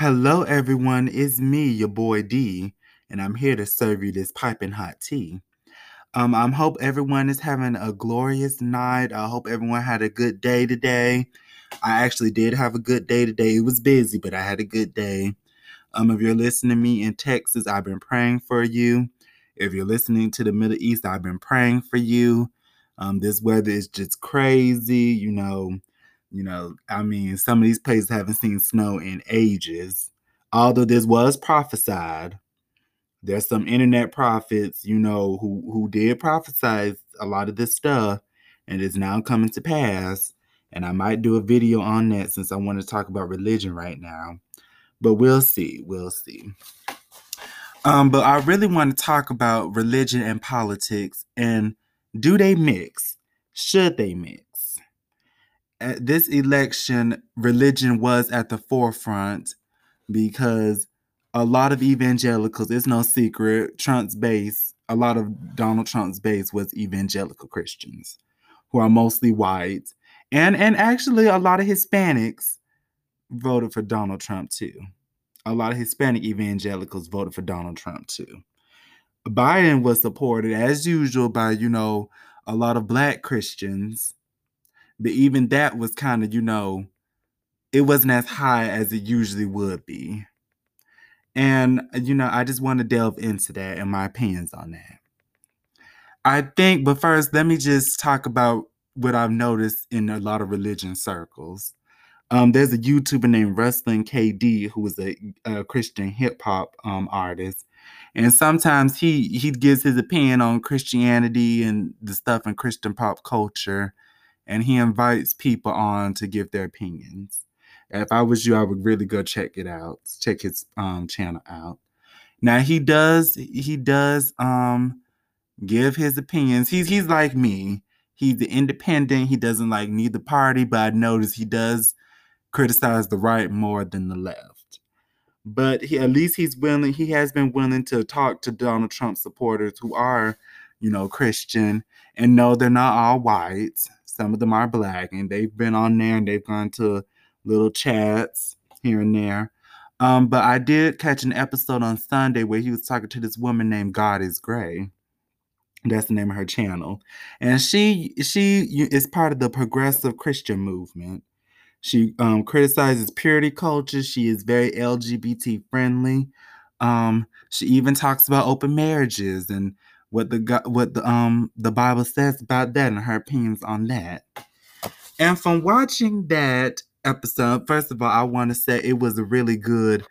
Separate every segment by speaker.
Speaker 1: Hello, everyone. It's me, your boy D, and I'm here to serve you this piping hot tea. Um, I hope everyone is having a glorious night. I hope everyone had a good day today. I actually did have a good day today. It was busy, but I had a good day. Um, if you're listening to me in Texas, I've been praying for you. If you're listening to the Middle East, I've been praying for you. Um, this weather is just crazy, you know. You know, I mean, some of these places haven't seen snow in ages. Although this was prophesied, there's some internet prophets, you know, who who did prophesize a lot of this stuff, and it's now coming to pass. And I might do a video on that since I want to talk about religion right now. But we'll see. We'll see. Um, but I really want to talk about religion and politics and do they mix? Should they mix? At this election, religion was at the forefront because a lot of evangelicals, it's no secret, Trump's base, a lot of Donald Trump's base was evangelical Christians who are mostly white. And and actually a lot of Hispanics voted for Donald Trump too. A lot of Hispanic evangelicals voted for Donald Trump too. Biden was supported as usual by, you know, a lot of black Christians. But even that was kind of, you know, it wasn't as high as it usually would be. And, you know, I just want to delve into that and my opinions on that. I think, but first, let me just talk about what I've noticed in a lot of religion circles. Um, there's a YouTuber named Ruslan KD who is a, a Christian hip hop um, artist, and sometimes he he gives his opinion on Christianity and the stuff in Christian pop culture, and he invites people on to give their opinions. If I was you, I would really go check it out, check his um, channel out. Now he does he does um give his opinions. He's he's like me. He's independent. He doesn't like neither party, but I notice he does criticize the right more than the left. But he at least he's willing, he has been willing to talk to Donald Trump supporters who are, you know, Christian and no, they're not all white. Some of them are black, and they've been on there and they've gone to little chats here and there. Um, but I did catch an episode on Sunday where he was talking to this woman named God is Grey. That's the name of her channel. And she she is part of the progressive Christian movement. She um, criticizes purity culture. She is very LGBT friendly. Um, she even talks about open marriages and what the what the um the Bible says about that and her opinions on that. And from watching that episode, first of all, I want to say it was a really good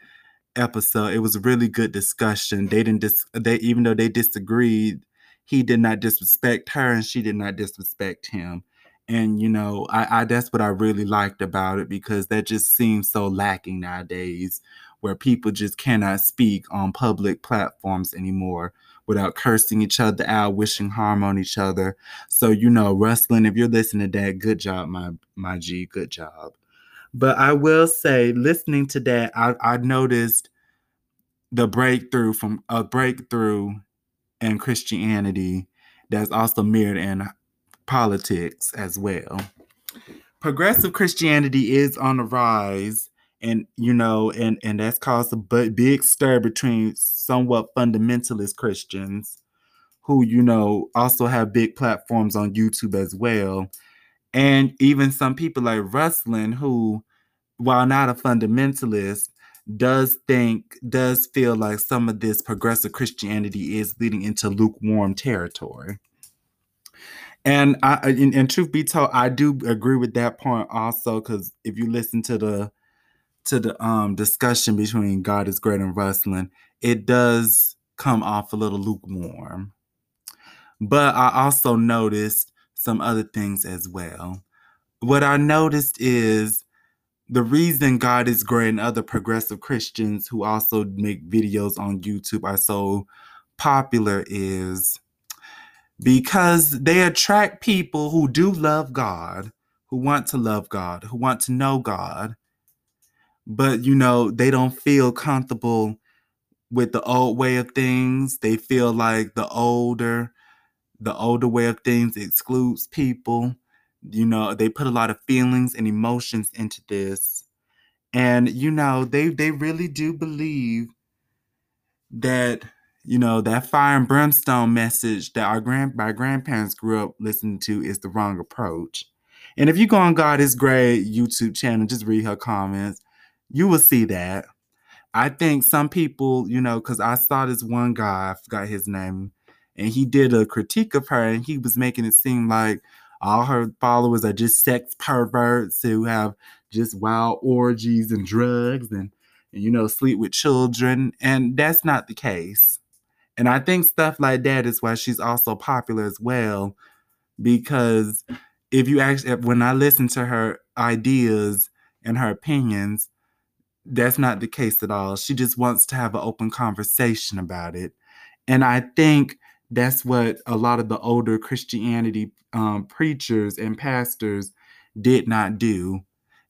Speaker 1: episode. It was a really good discussion. They didn't dis- they even though they disagreed, he did not disrespect her and she did not disrespect him and you know I, I that's what i really liked about it because that just seems so lacking nowadays where people just cannot speak on public platforms anymore without cursing each other out wishing harm on each other so you know Ruslan if you're listening to that good job my my g good job but i will say listening to that i, I noticed the breakthrough from a breakthrough in christianity that's also mirrored in politics as well. Progressive Christianity is on the rise, and you know, and and that's caused a big stir between somewhat fundamentalist Christians, who you know also have big platforms on YouTube as well, and even some people like Ruslan, who, while not a fundamentalist, does think does feel like some of this progressive Christianity is leading into lukewarm territory. And I, and, and truth be told, I do agree with that point also because if you listen to the to the um discussion between God is Grey and Ruslan, it does come off a little lukewarm. But I also noticed some other things as well. What I noticed is the reason God is Grey and other progressive Christians who also make videos on YouTube are so popular is because they attract people who do love God, who want to love God, who want to know God, but you know, they don't feel comfortable with the old way of things. They feel like the older the older way of things excludes people. You know, they put a lot of feelings and emotions into this. And you know, they they really do believe that you know that fire and brimstone message that our grand my grandparents grew up listening to is the wrong approach. And if you go on God is Grey YouTube channel, just read her comments, you will see that. I think some people, you know, because I saw this one guy, I forgot his name, and he did a critique of her, and he was making it seem like all her followers are just sex perverts who have just wild orgies and drugs and, and you know sleep with children, and that's not the case. And I think stuff like that is why she's also popular as well, because if you actually when I listen to her ideas and her opinions, that's not the case at all. She just wants to have an open conversation about it. And I think that's what a lot of the older Christianity um, preachers and pastors did not do.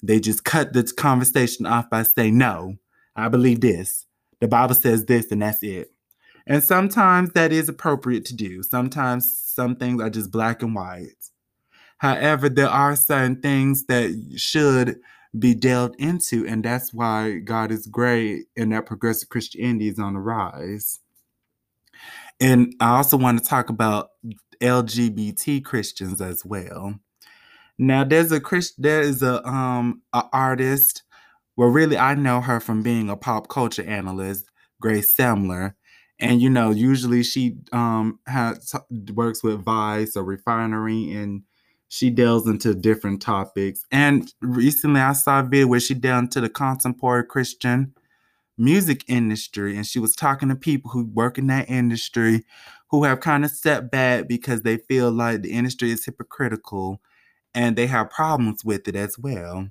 Speaker 1: They just cut the conversation off by saying, No, I believe this. The Bible says this, and that's it. And sometimes that is appropriate to do. Sometimes some things are just black and white. However, there are certain things that should be delved into, and that's why God is Grey and that progressive Christianity is on the rise. And I also want to talk about LGBT Christians as well. Now, there's a Christ, there is a um a artist. Well, really, I know her from being a pop culture analyst, Grace Semler, and you know, usually she um has works with Vice or Refinery, and she delves into different topics. And recently, I saw a video where she delved into the contemporary Christian music industry and she was talking to people who work in that industry who have kind of stepped back because they feel like the industry is hypocritical and they have problems with it as well.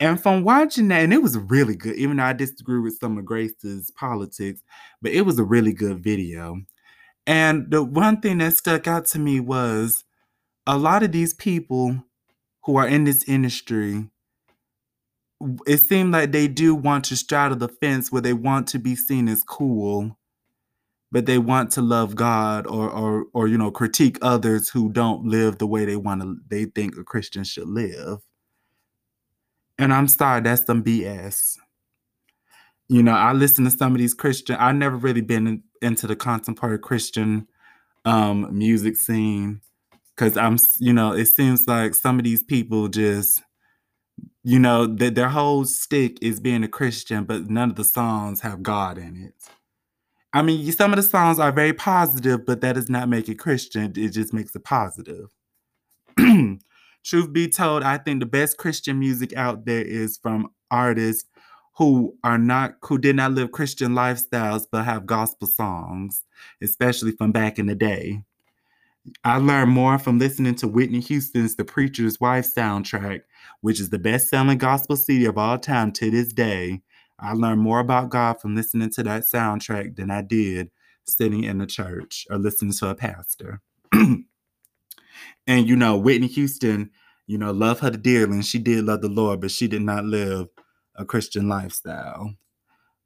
Speaker 1: And from watching that, and it was really good, even though I disagree with some of Grace's politics, but it was a really good video. And the one thing that stuck out to me was a lot of these people who are in this industry it seemed like they do want to straddle the fence where they want to be seen as cool, but they want to love God or or or you know critique others who don't live the way they want to they think a Christian should live. And I'm sorry, that's some BS. You know, I listen to some of these Christian. I've never really been in, into the contemporary Christian um music scene because I'm, you know, it seems like some of these people just you know that their whole stick is being a christian but none of the songs have god in it. I mean some of the songs are very positive but that does not make it christian it just makes it positive. Truth be told i think the best christian music out there is from artists who are not who did not live christian lifestyles but have gospel songs especially from back in the day I learned more from listening to Whitney Houston's The Preacher's Wife soundtrack, which is the best selling gospel CD of all time to this day. I learned more about God from listening to that soundtrack than I did sitting in the church or listening to a pastor. and you know, Whitney Houston, you know, love her dearly, and she did love the Lord, but she did not live a Christian lifestyle.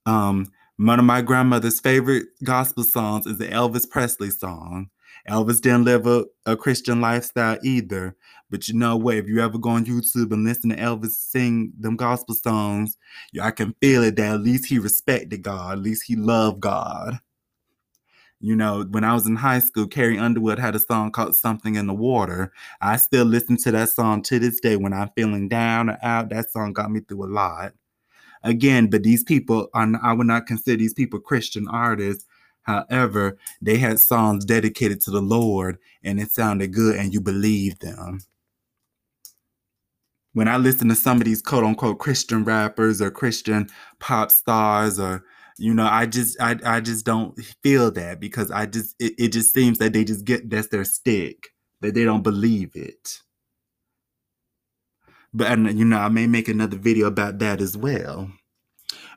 Speaker 1: Um, one of my grandmother's favorite gospel songs is the Elvis Presley song. Elvis didn't live a, a Christian lifestyle either. But you know what? If you ever go on YouTube and listen to Elvis sing them gospel songs, I can feel it that at least he respected God. At least he loved God. You know, when I was in high school, Carrie Underwood had a song called Something in the Water. I still listen to that song to this day when I'm feeling down or out. That song got me through a lot. Again, but these people are, I would not consider these people Christian artists However, they had songs dedicated to the Lord and it sounded good and you believed them. When I listen to some of these quote unquote Christian rappers or Christian pop stars or you know, I just I, I just don't feel that because I just it, it just seems that they just get that's their stick, that they don't believe it. But and you know, I may make another video about that as well.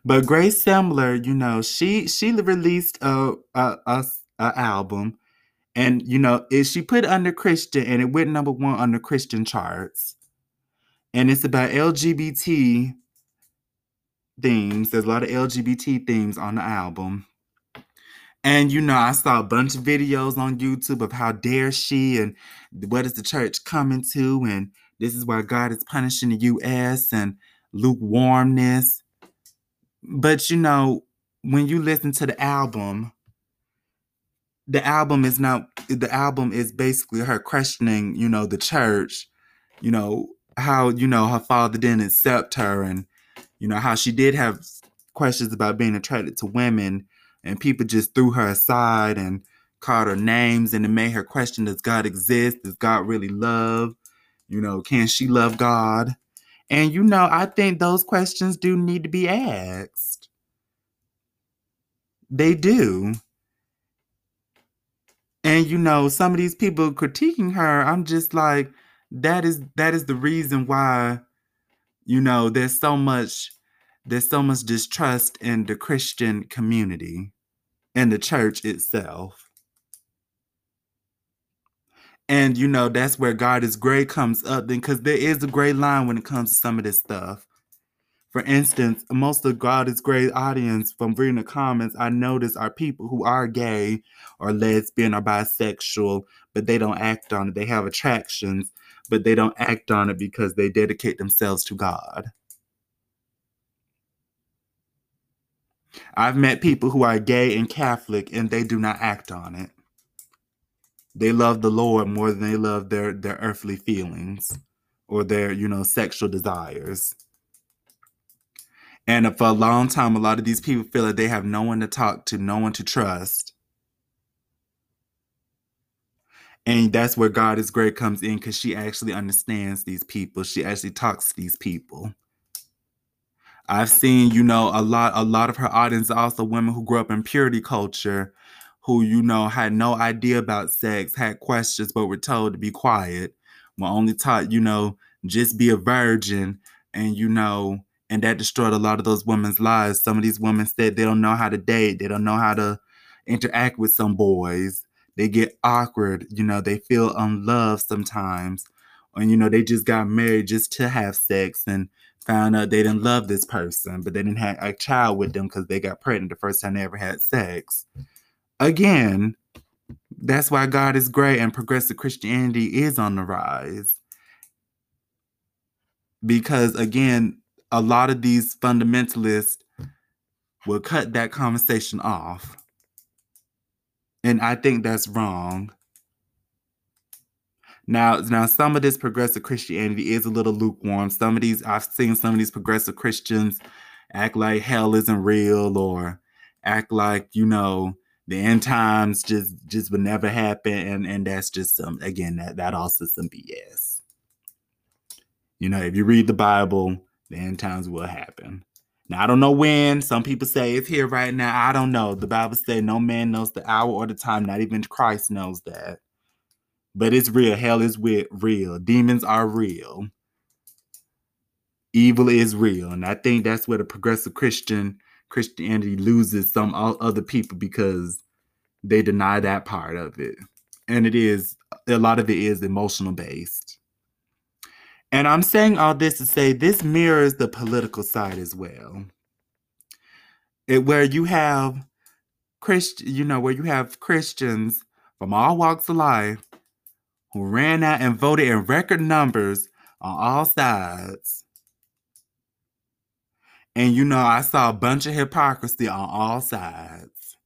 Speaker 1: But Grace Semler, you know, she she released a a, a, a album, and you know, it, she put it under Christian, and it went number one on the Christian charts. And it's about LGBT themes. There's a lot of LGBT themes on the album. And you know, I saw a bunch of videos on YouTube of how dare she and what is the church coming to, and this is why God is punishing the U.S. and lukewarmness. But you know, when you listen to the album, the album is not the album is basically her questioning, you know, the church, you know, how, you know, her father didn't accept her and, you know, how she did have questions about being attracted to women and people just threw her aside and called her names and it made her question does God exist? Does God really love? You know, can she love God? And you know, I think those questions do need to be asked. They do. And you know, some of these people critiquing her, I'm just like, that is that is the reason why, you know, there's so much there's so much distrust in the Christian community and the church itself. And you know, that's where God is Grey comes up then because there is a gray line when it comes to some of this stuff. For instance, most of God is Grey audience from reading the comments I notice are people who are gay or lesbian or bisexual, but they don't act on it. They have attractions, but they don't act on it because they dedicate themselves to God. I've met people who are gay and Catholic and they do not act on it. They love the Lord more than they love their their earthly feelings or their, you know, sexual desires. And for a long time, a lot of these people feel that they have no one to talk to, no one to trust. And that's where God is Grey comes in because she actually understands these people. She actually talks to these people. I've seen, you know, a lot a lot of her audience also women who grew up in purity culture who, you know, had no idea about sex, had questions, but were told to be quiet, were only taught, you know, just be a virgin. And, you know, and that destroyed a lot of those women's lives. Some of these women said they don't know how to date, they don't know how to interact with some boys. They get awkward, you know, they feel unloved sometimes. And, you know, they just got married just to have sex and found out they didn't love this person, but they didn't have a child with them because they got pregnant the first time they ever had sex again, that's why God is Grey and progressive Christianity is on the rise. Because again, a lot of these fundamentalists will cut that conversation off. And I think that's wrong. Now, now some of this progressive Christianity is a little lukewarm. Some of these I've seen some of these progressive Christians act like hell isn't real or act like, you know, the end times just just would never happen and and that's just some again that that also some bs you know if you read the bible the end times will happen. Now i don't know when. Some people say it's here right now. I don't know. The bible said no man knows the hour or the time. Not even christ knows that. But it's real. Hell is real. Demons are real. Evil is real. And i think that's where the progressive christian Christianity loses some other people because they deny that part of it. And it is, a lot of it is emotional based. And I'm saying all this to say this mirrors the political side as well. It, where you have Christ, you know, where you have Christians from all walks of life who ran out and voted in record numbers on all sides and you know, I saw a bunch of hypocrisy on all sides.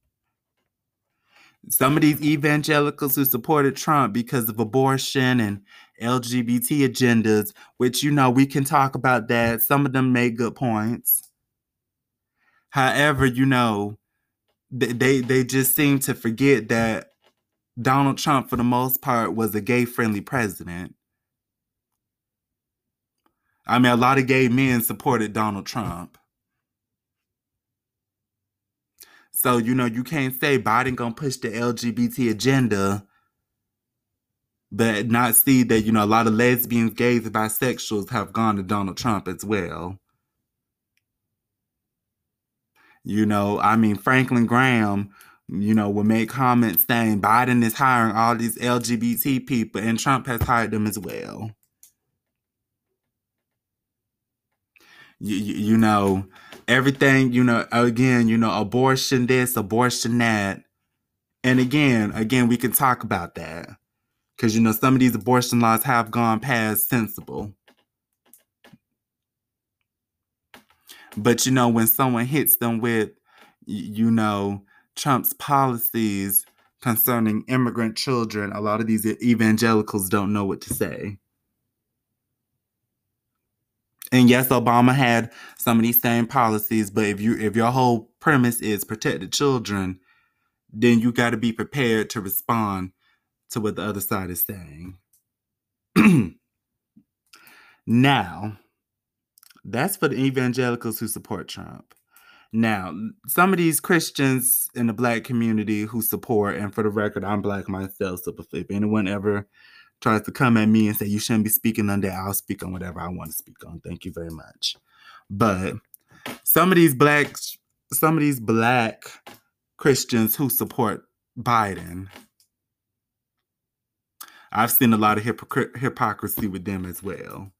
Speaker 1: Some of these evangelicals who supported Trump because of abortion and LGBT agendas, which you know we can talk about that. Some of them made good points. However, you know, they they just seem to forget that Donald Trump, for the most part, was a gay friendly president. I mean, a lot of gay men supported Donald Trump. So, you know, you can't say Biden gonna push the LGBT agenda, but not see that, you know, a lot of lesbians, gays, bisexuals have gone to Donald Trump as well. You know, I mean, Franklin Graham, you know, will make comments saying Biden is hiring all these LGBT people and Trump has hired them as well. You, you, you know, everything, you know, again, you know, abortion this, abortion that. And again, again, we can talk about that. Because, you know, some of these abortion laws have gone past sensible. But you know, when someone hits them with, you know, Trump's policies concerning immigrant children, a lot of these evangelicals don't know what to say. And yes, Obama had some of these same policies, but if you if your whole premise is protect the children, then you got to be prepared to respond to what the other side is saying. now, that's for the evangelicals who support Trump. Now, some of these Christians in the black community who support, and for the record, I'm black myself, so if anyone ever tries to come at me and say you shouldn't be speaking on that, I'll speak on whatever I want to speak on. Thank you very much. But some of these black, some of these black Christians who support Biden, I've seen a lot of hypocr- hypocrisy with them as well.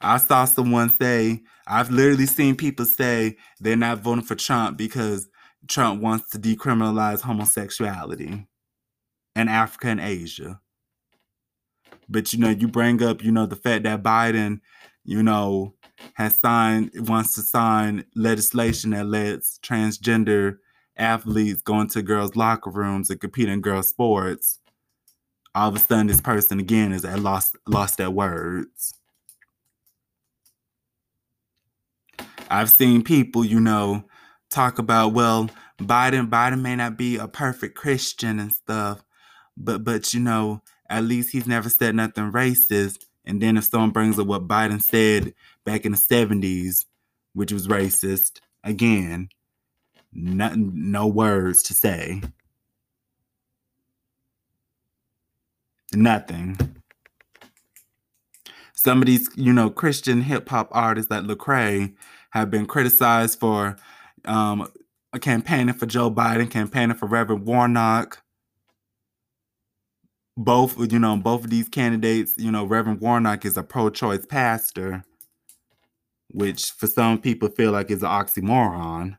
Speaker 1: I saw someone say, I've literally seen people say they're not voting for Trump because Trump wants to decriminalize homosexuality in Africa and Asia. But you know, you bring up, you know, the fact that Biden, you know, has signed wants to sign legislation that lets transgender athletes go into girls' locker rooms and compete in girls' sports. All of a sudden, this person again is at lost lost their words. I've seen people, you know, talk about, well, Biden, Biden may not be a perfect Christian and stuff, but but you know, at least he's never said nothing racist. And then if someone brings up what Biden said back in the 70s, which was racist, again, nothing, no words to say. Nothing. Some of these, you know, Christian hip hop artists like Lecrae have been criticized for um, campaigning for Joe Biden, campaigning for Reverend Warnock. Both, you know, both of these candidates, you know, Reverend Warnock is a pro-choice pastor, which for some people feel like is an oxymoron.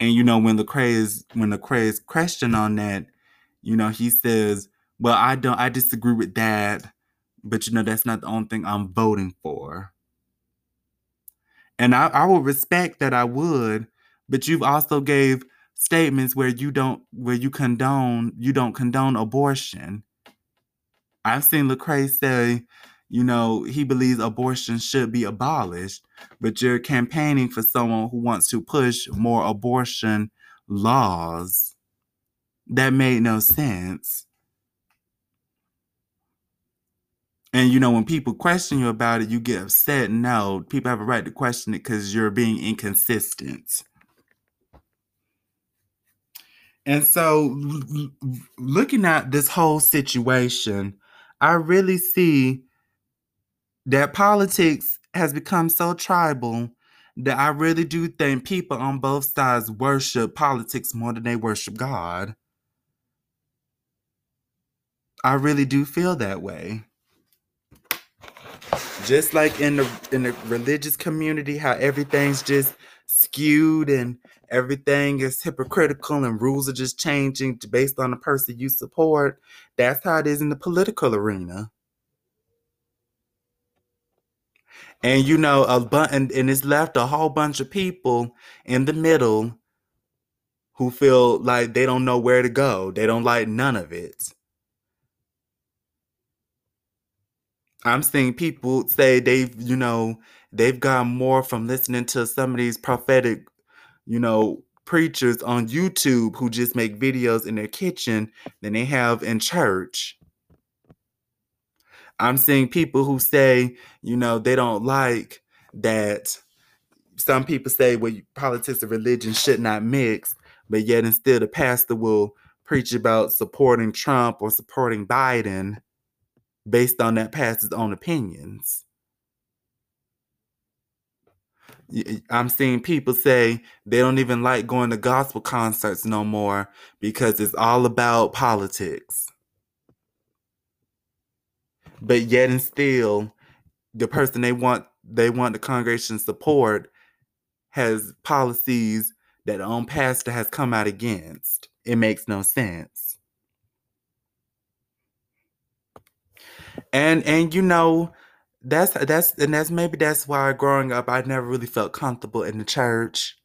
Speaker 1: And you know, when Lecrae's when Lecrae's question on that, you know, he says, "Well, I don't, I disagree with that, but you know, that's not the only thing I'm voting for." and I, I would respect that I would, but you've also gave statements where you don't where you condone you don't condone abortion. I've seen Lecrae say, you know, he believes abortion should be abolished, but you're campaigning for someone who wants to push more abortion laws. That made no sense. And you know, when people question you about it, you get upset. No, people have a right to question it because you're being inconsistent. And so, looking at this whole situation, I really see that politics has become so tribal that I really do think people on both sides worship politics more than they worship God. I really do feel that way just like in the in the religious community how everything's just skewed and everything is hypocritical and rules are just changing based on the person you support. That's how it is in the political arena. And you know a bunch and, and it's left a whole bunch of people in the middle who feel like they don't know where to go. They don't like none of it. I'm seeing people say they've, you know, they've got more from listening to some of these prophetic, you know, preachers on YouTube who just make videos in their kitchen than they have in church. I'm seeing people who say, you know, they don't like that some people say well politics and religion should not mix, but yet instead a pastor will preach about supporting Trump or supporting Biden based on that pastor's own opinions. I'm seeing people say they don't even like going to gospel concerts no more because it's all about politics. But yet and still, the person they want they want the congregation support has policies that own pastor has come out against. It makes no sense. And and you know, That's that's and that's maybe that's why growing up I never really felt comfortable in the church.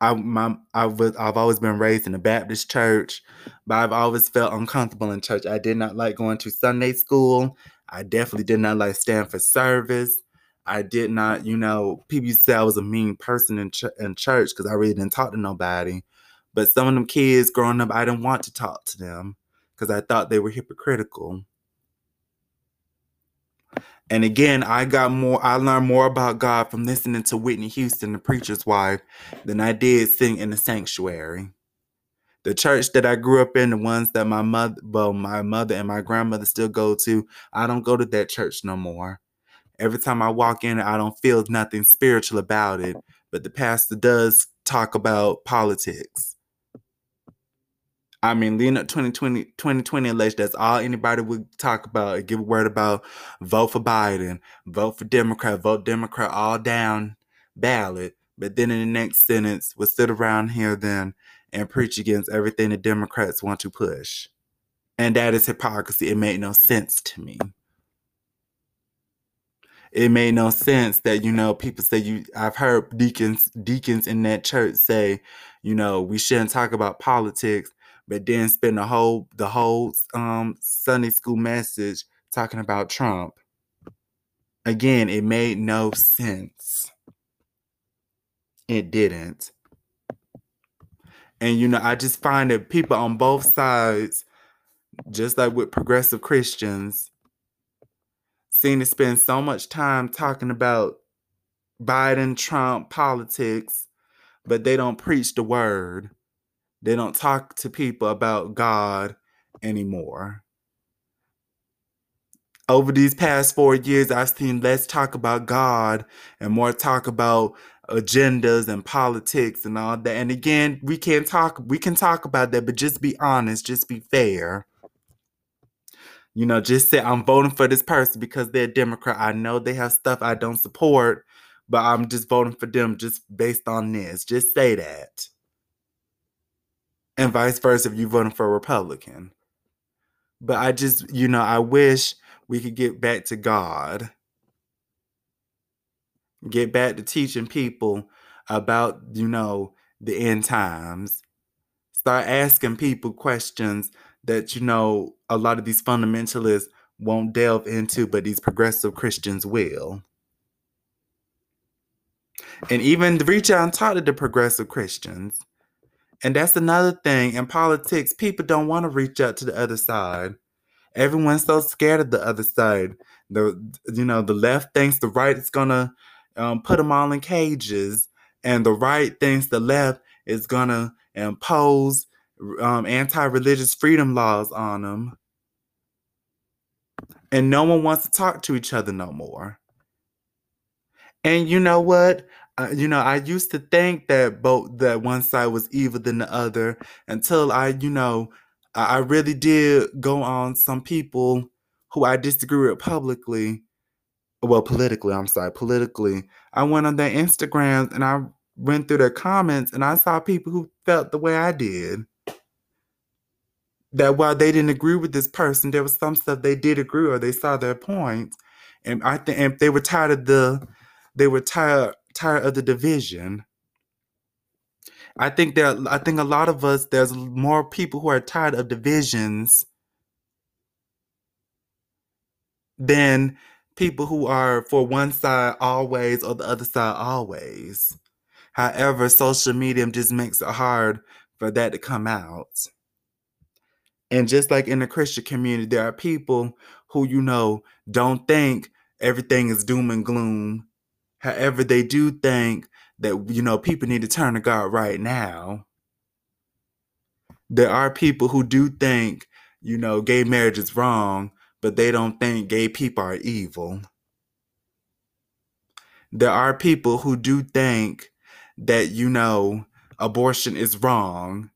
Speaker 1: I my I was I've always been raised in a Baptist church, but I've always felt uncomfortable in church. I did not like going to Sunday school. I definitely did not like stand for service. I did not, you know, people used to say I was a mean person in, ch- in church because I really didn't talk to nobody. But some of them kids growing up, I didn't want to talk to them because I thought they were hypocritical. And again, I got more, I learned more about God from listening to Whitney Houston, the preacher's wife, than I did sitting in the sanctuary. The church that I grew up in, the ones that my mother, well, my mother and my grandmother still go to, I don't go to that church no more. Every time I walk in, I don't feel nothing spiritual about it. But the pastor does talk about politics. I mean, leading up 2020, 2020 election, that's all anybody would talk about. Give a word about vote for Biden, vote for Democrat, vote Democrat all down ballot. But then in the next sentence, we'll sit around here then and preach against everything the Democrats want to push. And that is hypocrisy. It made no sense to me it made no sense that you know people say you i've heard deacons deacons in that church say you know we shouldn't talk about politics but then spend the whole the whole um, Sunday school message talking about Trump. Again, it made no sense. It didn't. And you know, I just find that people on both sides, just like with progressive Christians, seem to spend so much time talking about Biden, Trump, politics, but they don't preach the word. They don't talk to people about God anymore. Over these past four years, I've seen less talk about God and more talk about agendas and politics and all that. And again, we can't talk we can talk about that, but just be honest, just be fair. You know, just say I'm voting for this person because they're Democrat. I know they have stuff I don't support, but I'm just voting for them just based on this. Just say that and vice versa if you voted for a Republican. But I just, you know, I wish we could get back to God. Get back to teaching people about, you know, the end times. Start asking people questions that, you know, a lot of these fundamentalists won't delve into, but these progressive Christians will. And even reach out and talk to the progressive Christians and that's another thing in politics, people don't want to reach out to the other side. Everyone's so scared of the other side. The you know the left thinks the right is gonna um, put them all in cages, and the right thinks the left is gonna impose um, anti-religious freedom laws on them. And no one wants to talk to each other no more. And you know what? You know, I used to think that both that one side was evil than the other until I, you know, I, really did go on some people who I disagree with publicly. Well, politically, I'm sorry, politically. I went on their Instagrams and I went through their comments and I saw people who felt the way I did. That while they didn't agree with this person, there was some stuff they did agree or they saw their point. And I think they were tired of the they were tired tired of the division. I think that I think a lot of us there's more people who are tired of divisions than people who are for one side always or the other side always. However, social media just makes it hard for that to come out. And just like in the Christian community, there are people who, you know, don't think everything is doom and gloom However, they do think that, you know, people need to turn to God right now. There are people who do think, you know, gay marriage is wrong, but they don't think gay people are evil. There are people who do think that, you know, abortion is wrong.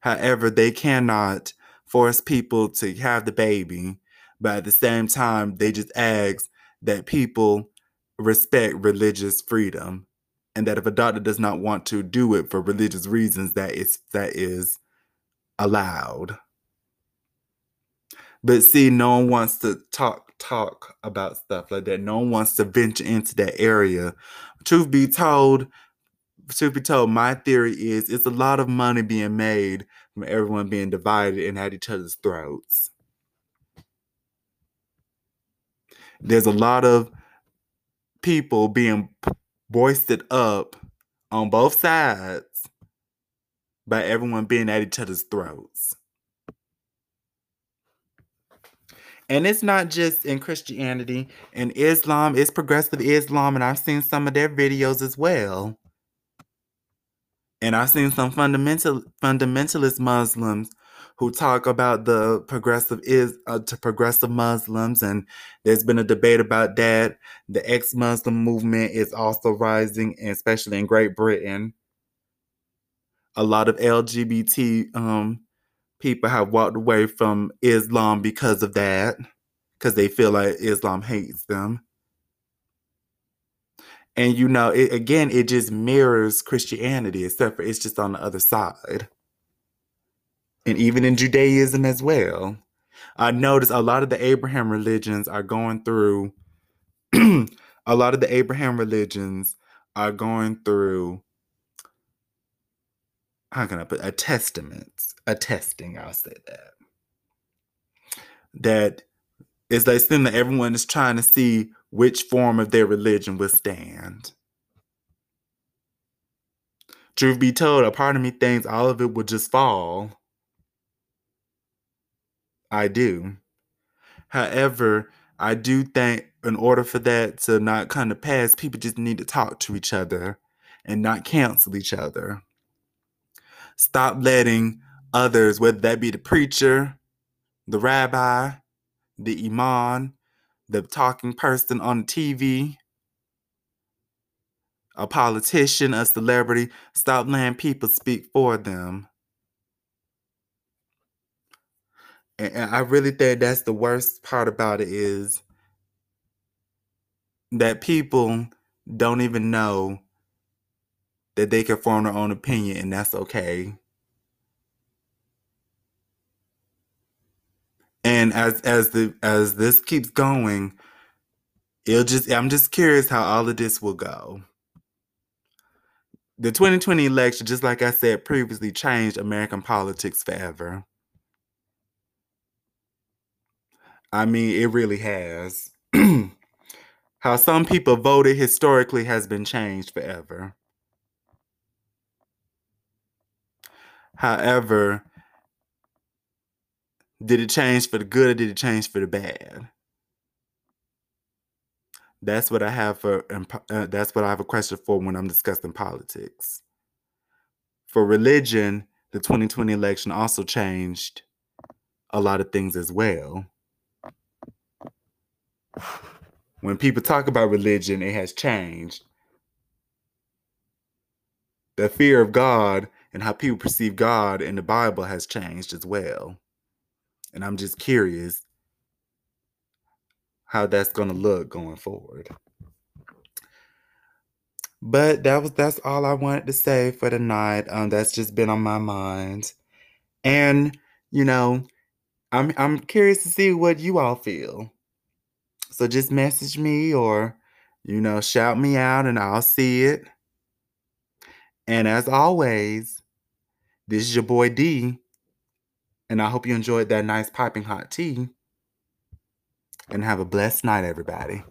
Speaker 1: However, they cannot force people to have the baby, but at the same time, they just ask that people respect religious freedom and that if a doctor does not want to do it for religious reasons that is that is allowed but see no one wants to talk talk about stuff like that. No one wants to venture into that area. Truth be told, truth be told, my theory is it's a lot of money being made from everyone being divided and at each other's throats. There's a lot of people being boisted up on both sides by everyone being at each other's throats. And it's not just in Christianity. and Islam, it's progressive Islam, and I've seen some of their videos as well. And I've seen some fundamental fundamentalist Muslims who talk about the progressive is uh, to progressive Muslims, and there's been a debate about that. The ex-Muslim movement is also rising, especially in Great Britain. A lot of LGBT um, people have walked away from Islam because of that, because they feel like Islam hates them. And you know, it, again, it just mirrors Christianity, except for it's just on the other side. And even in Judaism as well. I notice a lot of the Abraham religions are going through, a lot of the Abraham religions are going through how can I put a testament, a testing, I'll say that. That is like seem that everyone is trying to see which form of their religion will stand. Truth be told, a part of me thinks all of it will just fall. I do. However, I do think in order for that to not come to pass, people just need to talk to each other and not cancel each other. Stop letting others, whether that be the preacher, the rabbi, the imam, the talking person on TV, a politician, a celebrity, stop letting people speak for them. And I really think that's the worst part about it is that people don't even know that they can form their own opinion and that's okay. And as as the as this keeps going, it'll just I'm just curious how all of this will go. The 2020 election, just like I said previously, changed American politics forever. I mean, it really has. how some people voted historically has been changed forever. However, did it change for the good or did it change for the bad? That's what I have for. Uh, that's what I have a question for when I'm discussing politics. For religion, the 2020 election also changed a lot of things as well. When people talk about religion, it has changed. The fear of God and how people perceive God in the Bible has changed as well. And I'm just curious how that's going to look going forward. But that was that's all I wanted to say for tonight. Um, that's just been on my mind, and you know, I'm I'm curious to see what you all feel. So just message me or you know shout me out, and I'll see it. And as always, this is your boy D. And I hope you enjoyed that nice piping hot tea. And have a blessed night, everybody.